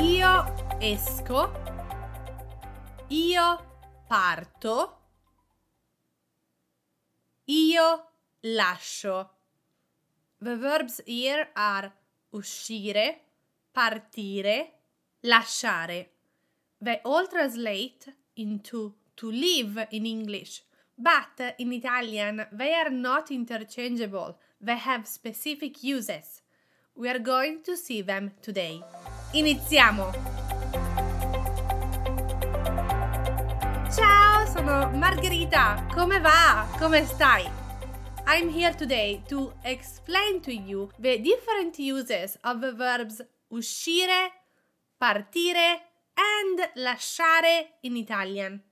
Io esco. Io parto. Io lascio. The verbs here are uscire, partire, lasciare. They all translate into to leave in English, but in Italian they are not interchangeable. They have specific uses. We are going to see them today. Iniziamo! Ciao, sono Margherita. Come va? Come stai? I'm here today to explain to you the different uses of the verbs uscire, partire, and lasciare in Italian.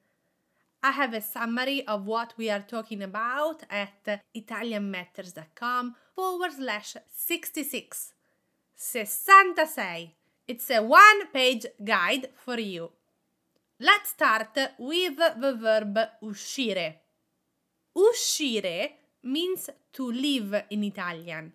I have a summary of what we are talking about at italianmatters.com forward slash 66. 66. It's a one page guide for you. Let's start with the verb uscire. Uscire means to leave in Italian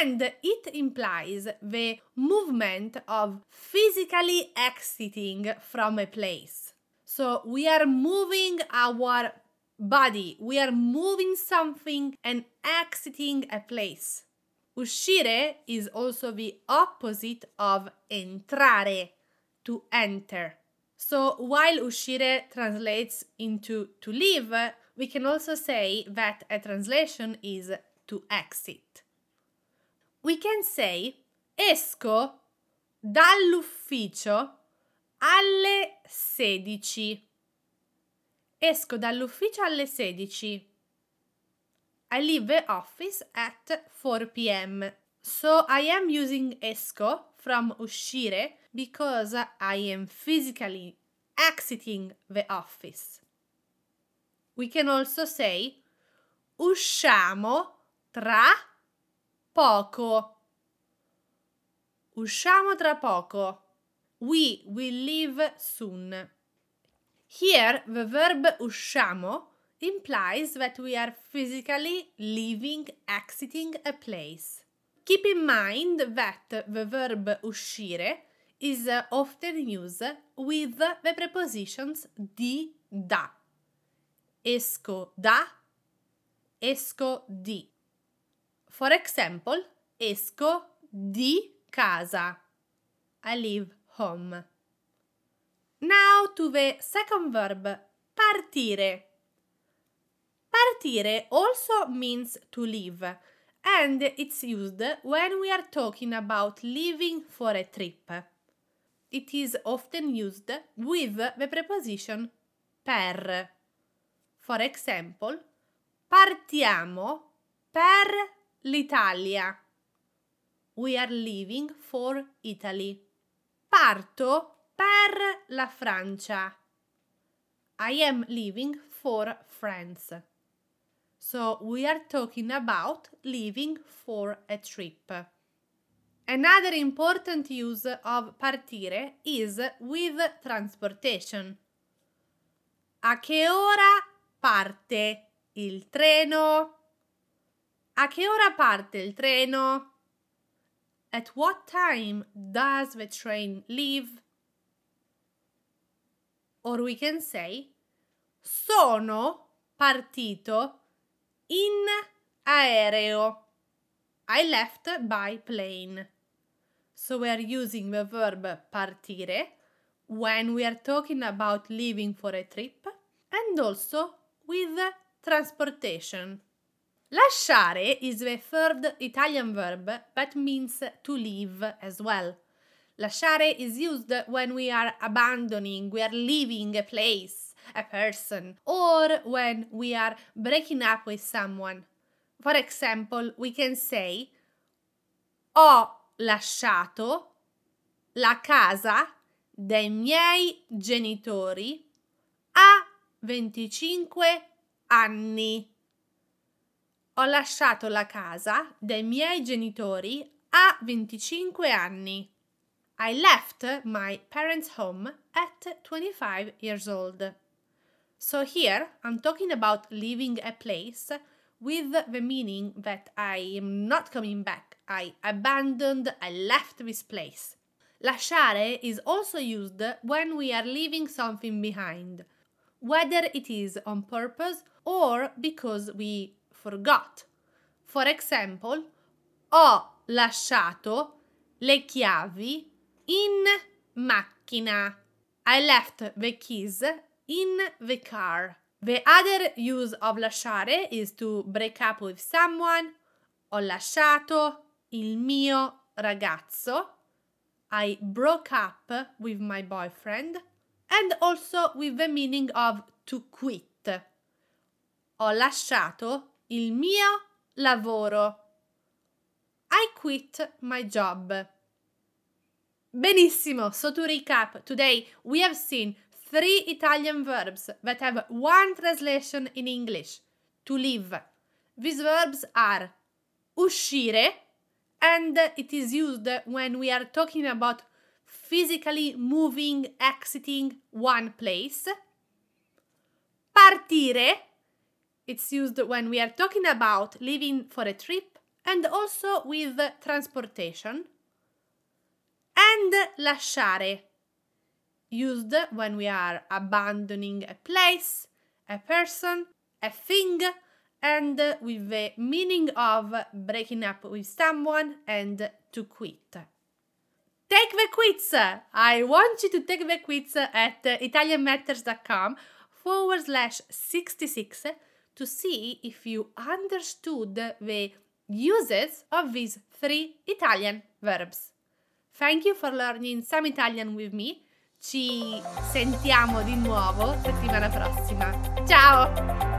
and it implies the movement of physically exiting from a place. So we are moving our body, we are moving something and exiting a place. Uscire is also the opposite of entrare, to enter. So while uscire translates into to leave, we can also say that a translation is to exit. We can say esco dall'ufficio alle 16. Esco dall'ufficio alle 16. I leave the office at 4 pm. So I am using esco from uscire because I am physically exiting the office. We can also say usciamo tra poco. Usciamo tra poco. We will leave soon. Here, the verb usciamo implies that we are physically leaving, exiting a place. Keep in mind that the verb uscire is uh, often used with the prepositions di, da. Esco da, esco di. For example, esco di casa. I leave home. Now to the second verb, partire. Partire also means to leave, and it's used when we are talking about leaving for a trip. It is often used with the preposition per. For example, partiamo per l'Italia. We are leaving for Italy. Parto per la Francia. I am leaving for France. So we are talking about leaving for a trip. Another important use of partire is with transportation. A che ora parte il treno? A che ora parte il treno? At what time does the train leave? Or we can say sono partito in aereo. I left by plane. So we are using the verb partire when we are talking about leaving for a trip and also with transportation. Lasciare is the third Italian verb that means to leave as well. Lasciare is used when we are abandoning, we are leaving a place, a person, or when we are breaking up with someone. For example, we can say Ho lasciato la casa dei miei genitori a 25 anni. Ho lasciato la casa dei miei genitori a 25 anni. I left my parents' home at 25 years old. So here I'm talking about leaving a place with the meaning that I am not coming back. I abandoned, I left this place. Lasciare is also used when we are leaving something behind, whether it is on purpose or because we forgot. For example, ho lasciato le chiavi in macchina. I left the keys in the car. The other use of lasciare is to break up with someone. Ho lasciato il mio ragazzo. I broke up with my boyfriend. And also with the meaning of to quit. Ho lasciato il mio lavoro. I quit my job. Benissimo, so to recap, today we have seen three Italian verbs that have one translation in English to live. These verbs are uscire, and it is used when we are talking about physically moving, exiting one place. Partire, it's used when we are talking about leaving for a trip and also with transportation. And lasciare, used when we are abandoning a place, a person, a thing, and with the meaning of breaking up with someone and to quit. Take the quiz! I want you to take the quiz at italianmatters.com forward slash 66 to see if you understood the uses of these three Italian verbs. Thank you for learning some Italian with me. Ci sentiamo di nuovo settimana prossima. Ciao!